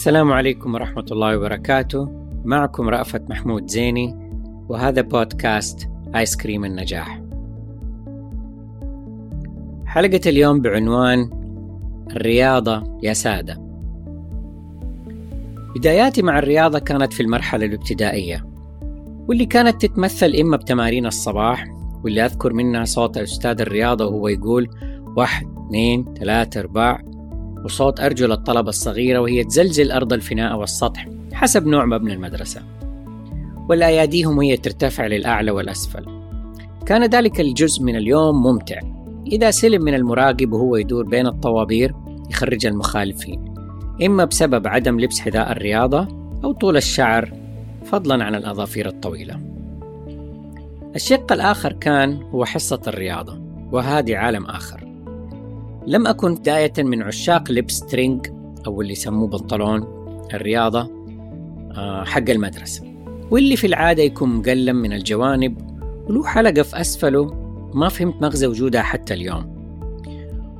السلام عليكم ورحمة الله وبركاته. معكم رأفت محمود زيني وهذا بودكاست آيس كريم النجاح. حلقة اليوم بعنوان الرياضة يا سادة. بداياتي مع الرياضة كانت في المرحلة الابتدائية واللي كانت تتمثل إما بتمارين الصباح واللي أذكر منها صوت أستاذ الرياضة وهو يقول واحد اثنين ثلاثة أرباع. وصوت أرجل الطلبة الصغيرة وهي تزلزل أرض الفناء والسطح حسب نوع مبنى المدرسة. والأياديهم وهي ترتفع للأعلى والأسفل. كان ذلك الجزء من اليوم ممتع. إذا سلم من المراقب وهو يدور بين الطوابير يخرج المخالفين. إما بسبب عدم لبس حذاء الرياضة أو طول الشعر فضلا عن الأظافير الطويلة. الشق الآخر كان هو حصة الرياضة وهذه عالم آخر. لم أكن بداية من عشاق لبس ترينج أو اللي يسموه بنطلون الرياضة آه، حق المدرسة. واللي في العادة يكون مقلم من الجوانب وله حلقة في أسفله ما فهمت مغزى وجودها حتى اليوم.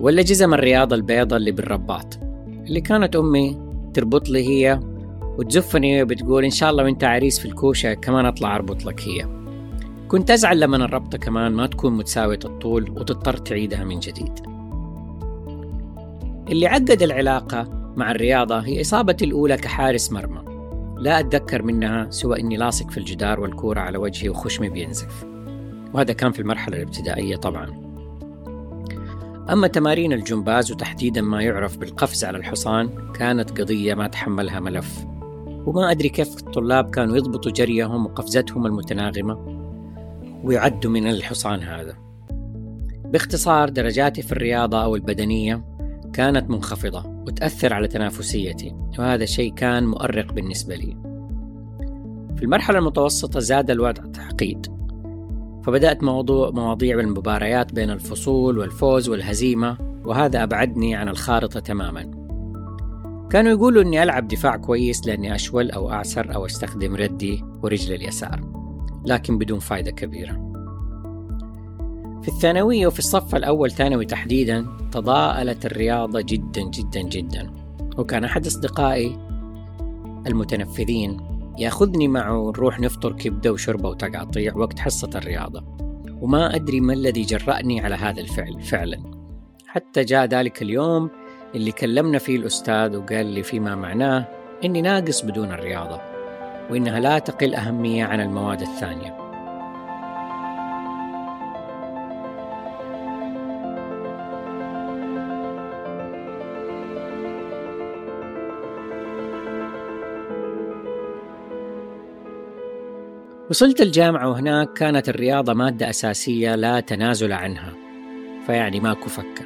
ولا جزم الرياضة البيضة اللي بالرباط اللي كانت أمي تربط لي هي وتزفني وبتقول إن شاء الله وإنت عريس في الكوشة كمان أطلع أربط لك هي. كنت أزعل لما الربطة كمان ما تكون متساوية الطول وتضطر تعيدها من جديد. اللي عقد العلاقة مع الرياضة هي إصابتي الأولى كحارس مرمى. لا أتذكر منها سوى إني لاصق في الجدار والكورة على وجهي وخشمي بينزف. وهذا كان في المرحلة الابتدائية طبعا. أما تمارين الجمباز وتحديدا ما يعرف بالقفز على الحصان كانت قضية ما تحملها ملف. وما أدري كيف الطلاب كانوا يضبطوا جريهم وقفزتهم المتناغمة ويعدوا من الحصان هذا. باختصار درجاتي في الرياضة أو البدنية كانت منخفضة وتأثر على تنافسيتي وهذا شيء كان مؤرق بالنسبة لي. في المرحلة المتوسطة زاد الوضع تعقيد فبدأت موضوع مواضيع المباريات بين الفصول والفوز والهزيمة وهذا أبعدني عن الخارطة تماما. كانوا يقولوا أني ألعب دفاع كويس لأني أشول أو أعسر أو أستخدم ردي ورجل اليسار لكن بدون فائدة كبيرة. في الثانوية وفي الصف الأول ثانوي تحديدا تضاءلت الرياضة جدا جدا جدا. وكان أحد أصدقائي المتنفذين يأخذني معه نروح نفطر كبدة وشربة وتقاطيع وقت حصة الرياضة. وما أدري ما الذي جرأني على هذا الفعل فعلا. حتى جاء ذلك اليوم اللي كلمنا فيه الأستاذ وقال لي فيما معناه إني ناقص بدون الرياضة وإنها لا تقل أهمية عن المواد الثانية. وصلت الجامعة وهناك كانت الرياضة مادة أساسية لا تنازل عنها فيعني ماكو فكة.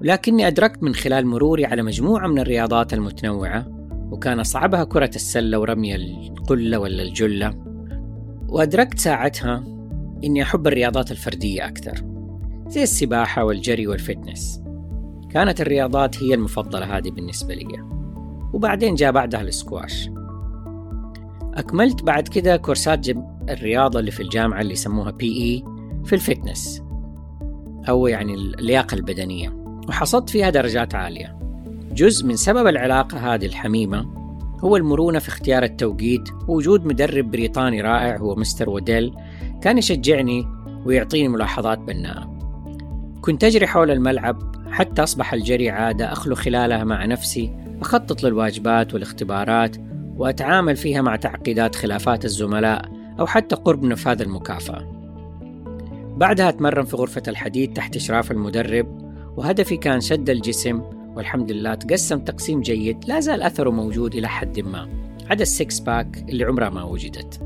ولكني أدركت من خلال مروري على مجموعة من الرياضات المتنوعة وكان أصعبها كرة السلة ورمي القلة ولا الجلة. وأدركت ساعتها إني أحب الرياضات الفردية أكثر زي السباحة والجري وال fitness. كانت الرياضات هي المفضلة هذه بالنسبة لي. وبعدين جاء بعدها السكواش. أكملت بعد كده كورسات الرياضة اللي في الجامعة اللي يسموها PE في ال fitness أو يعني اللياقة البدنية وحصلت فيها درجات عالية. جزء من سبب العلاقة هذه الحميمة هو المرونة في اختيار التوقيت ووجود مدرب بريطاني رائع هو مستر وديل كان يشجعني ويعطيني ملاحظات بناءة. كنت أجري حول الملعب حتى أصبح الجري عادة أخلو خلالها مع نفسي أخطط للواجبات والاختبارات وأتعامل فيها مع تعقيدات خلافات الزملاء أو حتى قرب نفاذ المكافأة. بعدها أتمرن في غرفة الحديد تحت إشراف المدرب وهدفي كان شد الجسم والحمد لله تقسم تقسيم جيد لا زال أثره موجود إلى حد ما عدا ال six pack اللي عمرها ما وجدت.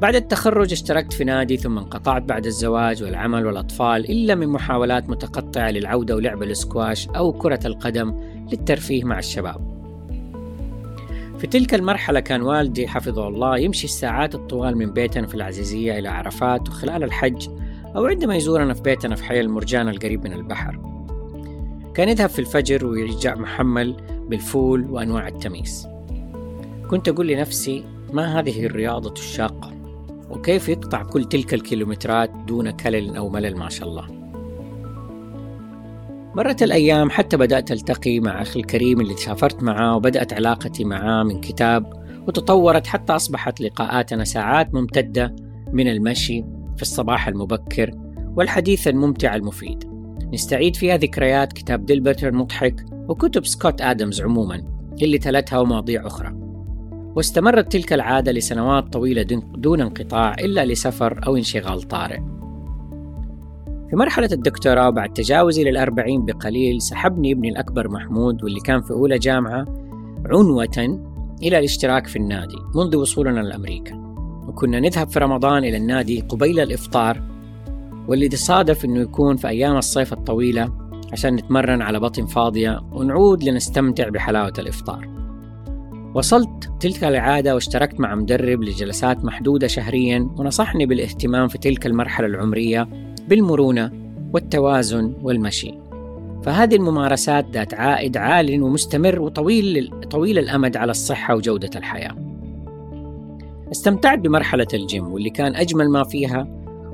بعد التخرج اشتركت في نادي ثم انقطعت بعد الزواج والعمل والأطفال إلا من محاولات متقطعة للعودة ولعب الاسكواش أو كرة القدم للترفيه مع الشباب. في تلك المرحلة كان والدي حفظه الله يمشي الساعات الطوال من بيتنا في العزيزية إلى عرفات وخلال الحج أو عندما يزورنا في بيتنا في حي المرجان القريب من البحر. كان يذهب في الفجر ويرجع محمل بالفول وأنواع التميس. كنت أقول لنفسي ما هذه الرياضة الشاقة؟ وكيف يقطع كل تلك الكيلومترات دون كلل أو ملل ما شاء الله؟ مرت الأيام حتى بدأت ألتقي مع أخي الكريم اللي سافرت معاه وبدأت علاقتي معاه من كتاب وتطورت حتى أصبحت لقاءاتنا ساعات ممتدة من المشي في الصباح المبكر والحديث الممتع المفيد. نستعيد فيها ذكريات كتاب ديلبرت المضحك وكتب سكوت آدمز عموما اللي تلتها ومواضيع أخرى. واستمرت تلك العادة لسنوات طويلة دون انقطاع إلا لسفر أو انشغال طارئ. في مرحلة الدكتوراه بعد تجاوزي للأربعين بقليل سحبني ابني الأكبر محمود واللي كان في أولى جامعة عنوة إلى الاشتراك في النادي منذ وصولنا لأمريكا. وكنا نذهب في رمضان إلى النادي قبيل الإفطار واللي تصادف أنه يكون في أيام الصيف الطويلة عشان نتمرن على بطن فاضية ونعود لنستمتع بحلاوة الإفطار. وصلت تلك العادة واشتركت مع مدرب لجلسات محدودة شهريا ونصحني بالإهتمام في تلك المرحلة العمرية بالمرونة والتوازن والمشي. فهذه الممارسات ذات عائد عال ومستمر وطويل طويل الأمد على الصحة وجودة الحياة. استمتعت بمرحلة الجيم واللي كان أجمل ما فيها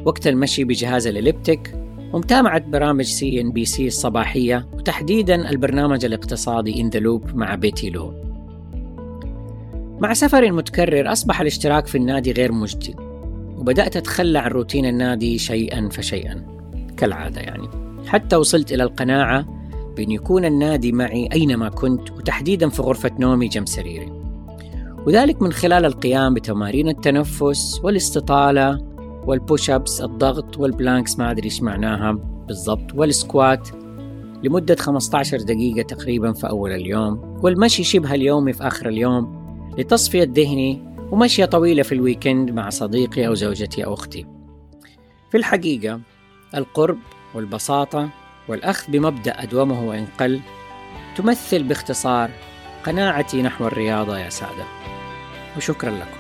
وقت المشي بجهاز ال elliptic ومتابعة برامج CNBC الصباحية وتحديدا البرنامج الاقتصادي In the Loop مع Betty Liu. مع سفر متكرر أصبح الاشتراك في النادي غير مجدي وبدأت أتخلى عن روتين النادي شيئا فشيئا كالعادة يعني. حتى وصلت إلى القناعة بأن يكون النادي معي أينما كنت وتحديدا في غرفة نومي جنب سريري. وذلك من خلال القيام بتمارين التنفس والاستطالة وال push ups الضغط وال planks ما أدري إيش معناها بالضبط وال squat لمدة 15 دقيقة تقريبا في أول اليوم. والمشي شبه اليومي في آخر اليوم لتصفية ذهني ومشية طويلة في الويكند مع صديقي أو زوجتي أو أختي. في الحقيقة القرب والبساطة والأخذ بمبدأ أدومه وإن قل تمثل باختصار قناعتي نحو الرياضة يا سادة وشكرا لكم.